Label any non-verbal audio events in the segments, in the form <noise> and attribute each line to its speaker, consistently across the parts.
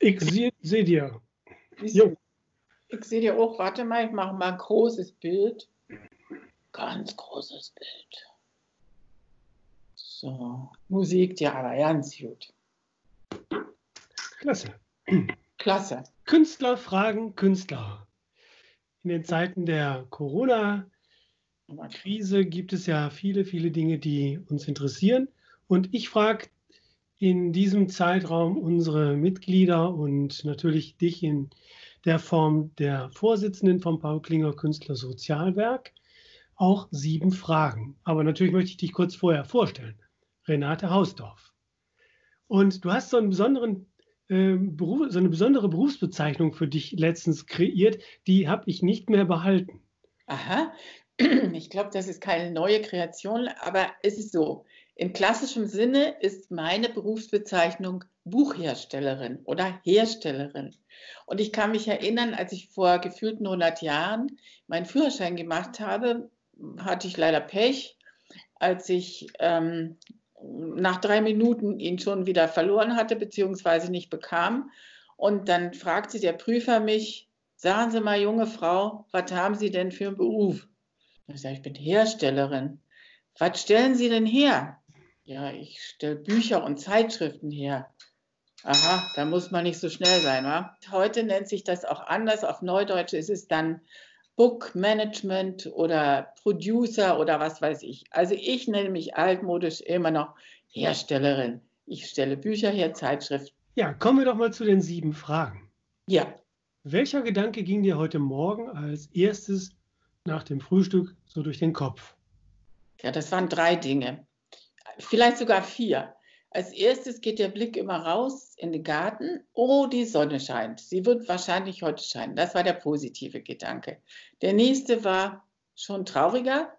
Speaker 1: Ich sehe seh dir. Jo.
Speaker 2: Ich sehe dir auch, warte mal, ich mache mal ein großes Bild. Ganz großes Bild. So, Musik, ja, aber ganz gut.
Speaker 1: Klasse.
Speaker 2: Klasse.
Speaker 1: Künstler fragen Künstler. In den Zeiten der Corona-Krise gibt es ja viele, viele Dinge, die uns interessieren. Und ich frage in diesem Zeitraum unsere Mitglieder und natürlich dich in der Form der Vorsitzenden vom Paul Klinger Künstler Sozialwerk auch sieben Fragen. Aber natürlich möchte ich dich kurz vorher vorstellen. Renate Hausdorf. Und du hast so ähm, Beruf, so eine besondere Berufsbezeichnung für dich letztens kreiert, die habe ich nicht mehr behalten.
Speaker 2: Aha. <clears throat> Ich glaube, das ist keine neue Kreation, aber es ist so. In klassischem Sinne ist meine Berufsbezeichnung Buchherstellerin oder Herstellerin. Und ich kann mich erinnern, als ich vor gefühlten 100 Jahren meinen Führerschein gemacht habe, hatte ich leider Pech, als ich ähm, nach drei Minuten ihn schon wieder verloren hatte, beziehungsweise nicht bekam. Und dann fragte der Prüfer mich, sagen Sie mal, junge Frau, was haben Sie denn für einen Beruf? Ich sage, ich bin Herstellerin. Was stellen Sie denn her? Ja, ich stelle Bücher und Zeitschriften her. Aha, da muss man nicht so schnell sein, wa? Heute nennt sich das auch anders. Auf Neudeutsch ist es dann Book Management oder Producer oder was weiß ich. Also ich nenne mich altmodisch immer noch Herstellerin. Ich stelle Bücher her, Zeitschriften.
Speaker 1: Ja, kommen wir doch mal zu den sieben Fragen.
Speaker 2: Ja,
Speaker 1: Welcher Gedanke ging dir heute Morgen als erstes nach dem Frühstück so durch den Kopf?
Speaker 2: ja, das waren drei Dinge. Vielleicht sogar vier. Als erstes geht der Blick immer raus in den Garten. Oh, die Sonne scheint. Sie wird wahrscheinlich heute scheinen. Das war der positive Gedanke. Der nächste war schon trauriger.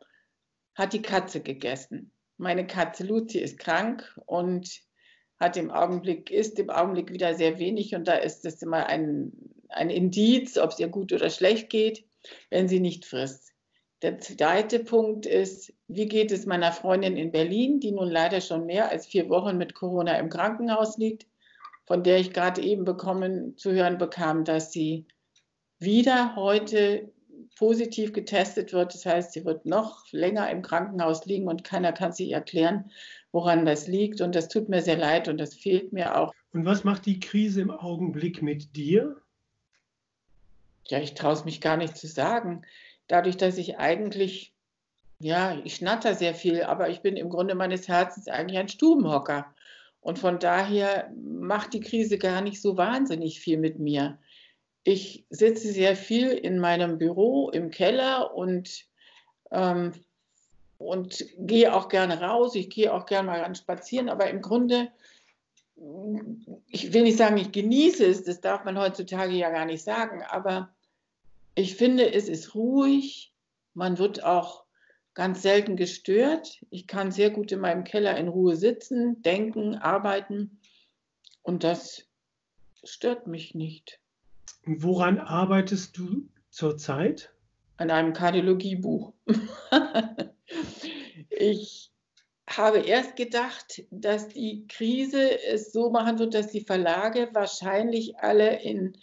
Speaker 2: Hat die Katze gegessen. Meine Katze Luzi ist krank und hat im Augenblick, isst im Augenblick wieder sehr wenig und da ist es immer ein, ein Indiz, ob es ihr gut oder schlecht geht, wenn sie nicht frisst. Der zweite Punkt ist, wie geht es meiner Freundin in Berlin, die nun leider schon mehr als vier Wochen mit Corona im Krankenhaus liegt, von der ich gerade eben bekommen, zu hören bekam, dass sie wieder heute positiv getestet wird. Das heißt, sie wird noch länger im Krankenhaus liegen und keiner kann sich erklären, woran das liegt. Und das tut mir sehr leid und das fehlt mir auch.
Speaker 1: Und was macht die Krise im Augenblick mit dir?
Speaker 2: Ja, ich traue es mich gar nicht zu sagen. Dadurch, dass ich eigentlich, ja, ich schnatter sehr viel, aber ich bin im Grunde meines Herzens eigentlich ein Stubenhocker. Und von daher macht die Krise gar nicht so wahnsinnig viel mit mir. Ich sitze sehr viel in meinem Büro im Keller und, ähm, und gehe auch gerne raus. Ich gehe auch gerne mal ran spazieren, aber im Grunde, ich will nicht sagen, ich genieße es, das darf man heutzutage ja gar nicht sagen, aber ich finde, es ist ruhig. Man wird auch ganz selten gestört. Ich kann sehr gut in meinem Keller in Ruhe sitzen, denken, arbeiten und das stört mich nicht.
Speaker 1: Woran arbeitest du zurzeit?
Speaker 2: An einem Kardiologiebuch. <laughs> ich habe erst gedacht, dass die Krise es so machen wird, dass die Verlage wahrscheinlich alle, in,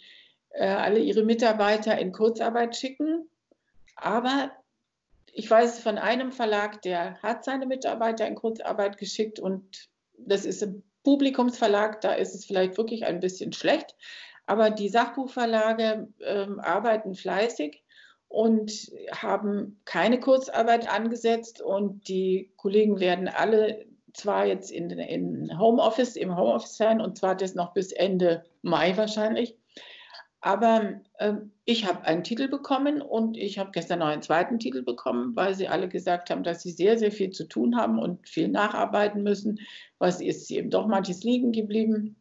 Speaker 2: äh, alle ihre Mitarbeiter in Kurzarbeit schicken. Aber ich weiß von einem Verlag, der hat seine Mitarbeiter in Kurzarbeit geschickt und das ist ein Publikumsverlag, da ist es vielleicht wirklich ein bisschen schlecht. Aber die Sachbuchverlage ähm, arbeiten fleißig und haben keine Kurzarbeit angesetzt und die Kollegen werden alle zwar jetzt in, in Homeoffice, im Homeoffice sein und zwar das noch bis Ende Mai wahrscheinlich. Aber äh, ich habe einen Titel bekommen und ich habe gestern noch einen zweiten Titel bekommen, weil sie alle gesagt haben, dass sie sehr, sehr viel zu tun haben und viel nacharbeiten müssen. Was ist eben doch manches liegen geblieben.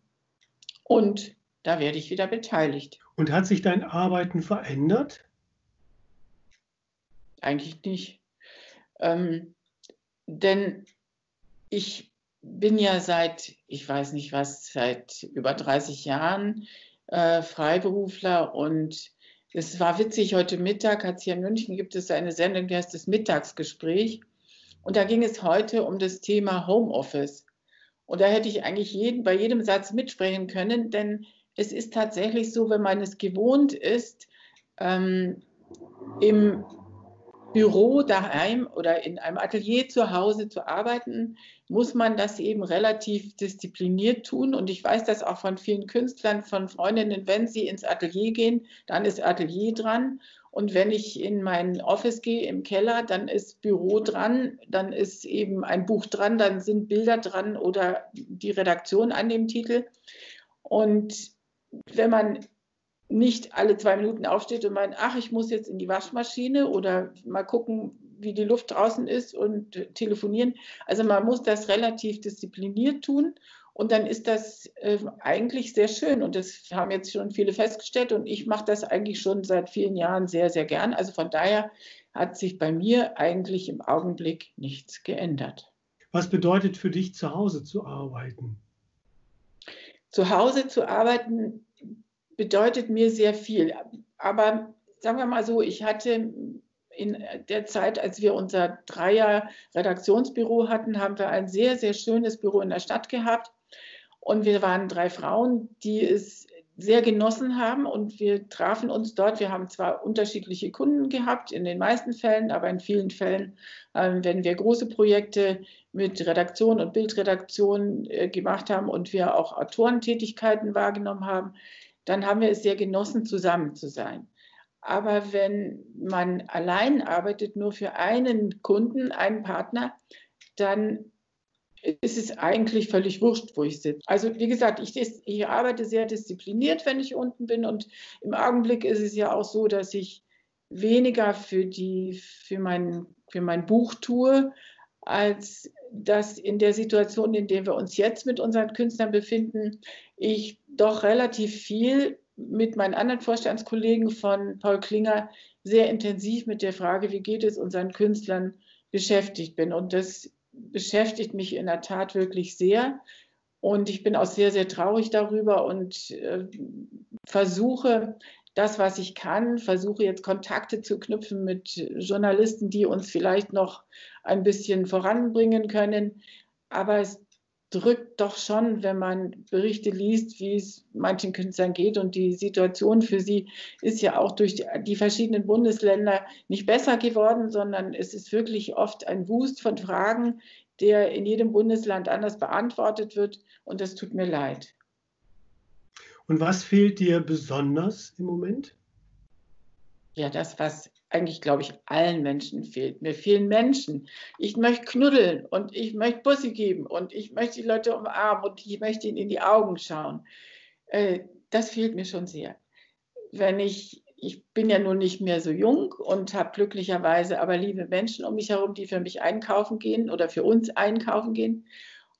Speaker 2: Und da werde ich wieder beteiligt.
Speaker 1: Und hat sich dein Arbeiten verändert?
Speaker 2: Eigentlich nicht. Ähm, denn ich bin ja seit, ich weiß nicht was, seit über 30 Jahren äh, Freiberufler und es war witzig, heute Mittag hat es hier in München gibt es eine Sendung, die heißt das Mittagsgespräch. Und da ging es heute um das Thema Homeoffice. Und da hätte ich eigentlich jeden, bei jedem Satz mitsprechen können, denn es ist tatsächlich so, wenn man es gewohnt ist, ähm, im Büro daheim oder in einem Atelier zu Hause zu arbeiten, muss man das eben relativ diszipliniert tun. Und ich weiß das auch von vielen Künstlern, von Freundinnen, wenn sie ins Atelier gehen, dann ist Atelier dran. Und wenn ich in mein Office gehe im Keller, dann ist Büro dran, dann ist eben ein Buch dran, dann sind Bilder dran oder die Redaktion an dem Titel. Und wenn man nicht alle zwei Minuten aufsteht und meint, ach, ich muss jetzt in die Waschmaschine oder mal gucken, wie die Luft draußen ist und telefonieren. Also man muss das relativ diszipliniert tun und dann ist das äh, eigentlich sehr schön und das haben jetzt schon viele festgestellt und ich mache das eigentlich schon seit vielen Jahren sehr, sehr gern. Also von daher hat sich bei mir eigentlich im Augenblick nichts geändert.
Speaker 1: Was bedeutet für dich, zu Hause zu arbeiten?
Speaker 2: Zu Hause zu arbeiten bedeutet mir sehr viel. Aber sagen wir mal so, ich hatte in der Zeit, als wir unser Dreier-Redaktionsbüro hatten, haben wir ein sehr, sehr schönes Büro in der Stadt gehabt. Und wir waren drei Frauen, die es sehr genossen haben und wir trafen uns dort. Wir haben zwar unterschiedliche Kunden gehabt, in den meisten Fällen, aber in vielen Fällen, äh, wenn wir große Projekte mit Redaktion und Bildredaktion äh, gemacht haben und wir auch Autorentätigkeiten wahrgenommen haben, dann haben wir es sehr genossen, zusammen zu sein. Aber wenn man allein arbeitet, nur für einen Kunden, einen Partner, dann ist es eigentlich völlig wurscht, wo ich sitze. Also wie gesagt, ich, ich, arbeite sehr diszipliniert, wenn ich unten bin. Und im Augenblick ist es ja auch so, dass ich weniger für, die, für, mein, für mein Buch tue, als dass in der Situation, in der wir uns jetzt mit unseren Künstlern befinden, ich doch relativ viel mit meinen anderen Vorstandskollegen von Paul Klinger sehr intensiv mit der Frage, wie geht es unseren Künstlern beschäftigt bin. Und das beschäftigt mich in der Tat wirklich sehr. Und ich bin auch sehr, sehr traurig darüber und äh, versuche das, was ich kann, versuche jetzt Kontakte zu knüpfen mit Journalisten, die uns vielleicht noch ein bisschen voranbringen können. Aber es drückt doch schon, wenn man Berichte liest, wie es manchen Künstlern geht. Und die Situation für sie ist ja auch durch die, die, verschiedenen Bundesländer nicht besser geworden, sondern es ist wirklich oft ein Wust von Fragen, der in jedem Bundesland anders beantwortet wird. Und das tut mir leid.
Speaker 1: Und was fehlt dir besonders im Moment?
Speaker 2: Ja, das, was eigentlich, glaube ich, allen Menschen fehlt. Mir fehlen Menschen. Ich möchte knuddeln und ich möchte Bussi geben und ich möchte die Leute umarmen und ich möchte ihnen in die Augen schauen. Äh, das fehlt mir schon sehr. Wenn ich, ich bin ja nun nicht mehr so jung und habe glücklicherweise aber liebe Menschen um mich herum, die für mich einkaufen gehen oder für uns einkaufen gehen.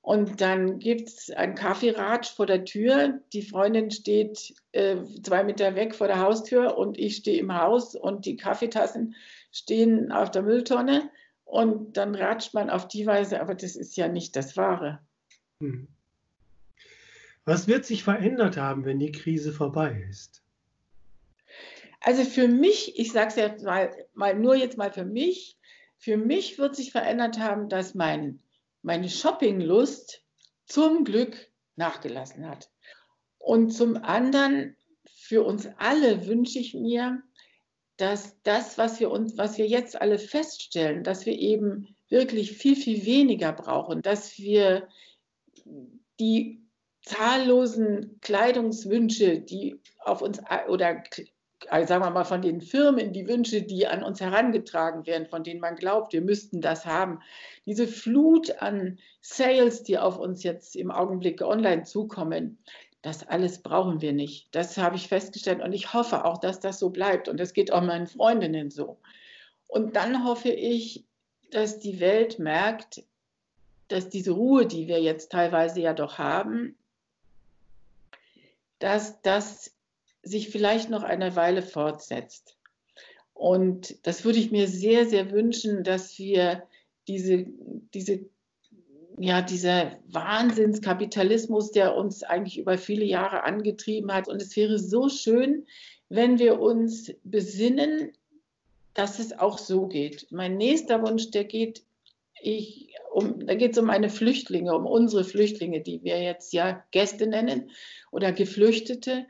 Speaker 2: Und dann gibt es ein Kaffeeratsch vor der Tür. Die Freundin steht äh, zwei Meter weg vor der Haustür und ich stehe im Haus und die Kaffeetassen stehen auf der Mülltonne. Und dann ratscht man auf die Weise, aber das ist ja nicht das Wahre. Hm.
Speaker 1: Was wird sich verändert haben, wenn die Krise vorbei ist?
Speaker 2: Also für mich, ich sage es jetzt mal, mal nur jetzt mal für mich, für mich wird sich verändert haben, dass mein meine Shoppinglust zum Glück nachgelassen hat. Und zum anderen, für uns alle wünsche ich mir, dass das, was wir uns, was wir jetzt alle feststellen, dass wir eben wirklich viel, viel weniger brauchen, dass wir die zahllosen Kleidungswünsche, die auf uns oder sagen wir mal, von den Firmen, die Wünsche, die an uns herangetragen werden, von denen man glaubt, wir müssten das haben. Diese Flut an Sales, die auf uns jetzt im Augenblick online zukommen, das alles brauchen wir nicht. Das habe ich festgestellt und ich hoffe auch, dass das so bleibt. Und das geht auch meinen Freundinnen so. Und dann hoffe ich, dass die Welt merkt, dass diese Ruhe, die wir jetzt teilweise ja doch haben, dass das sich vielleicht noch eine Weile fortsetzt. Und das würde ich mir sehr, sehr wünschen, dass wir diese, diese, ja, dieser Wahnsinnskapitalismus, der uns eigentlich über viele Jahre angetrieben hat. Und es wäre so schön, wenn wir uns besinnen, dass es auch so geht. Mein nächster Wunsch, der geht ich, um, da geht es um meine Flüchtlinge, um unsere Flüchtlinge, die wir jetzt ja Gäste nennen oder Geflüchtete.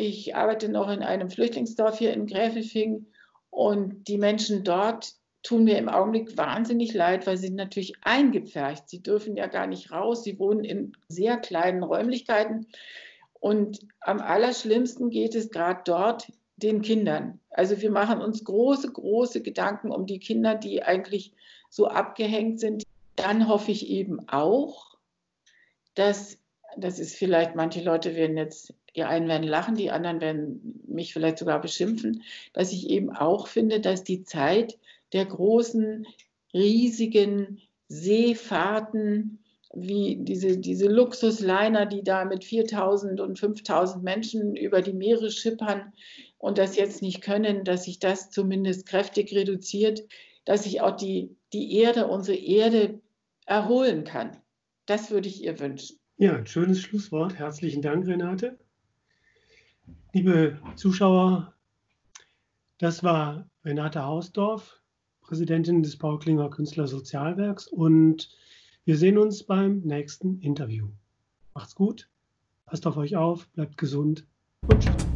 Speaker 2: Ich arbeite noch in einem Flüchtlingsdorf hier in Gräfelfing und die Menschen dort tun mir im Augenblick wahnsinnig leid, weil sie natürlich eingepfercht. Sie dürfen ja gar nicht raus. Sie wohnen in sehr kleinen Räumlichkeiten. Und am allerschlimmsten geht es gerade dort den Kindern. Also wir machen uns große, große Gedanken um die Kinder, die eigentlich so abgehängt sind. Dann hoffe ich eben auch, dass, das ist vielleicht, manche Leute werden jetzt, die einen werden lachen, die anderen werden mich vielleicht sogar beschimpfen, dass ich eben auch finde, dass die Zeit der großen, riesigen Seefahrten, wie diese, diese Luxusliner, die da mit 4000 und 5000 Menschen über die Meere schippern und das jetzt nicht können, dass sich das zumindest kräftig reduziert, dass sich auch die, die Erde, unsere Erde erholen kann. Das würde ich ihr wünschen.
Speaker 1: Ja, ein schönes Schlusswort. Herzlichen Dank, Renate. Liebe Zuschauer, das war Renate Hausdorf, Präsidentin des Paul Klinger Künstlersozialwerks und wir sehen uns beim nächsten Interview. Macht's gut, passt auf euch auf, bleibt gesund und tschüss.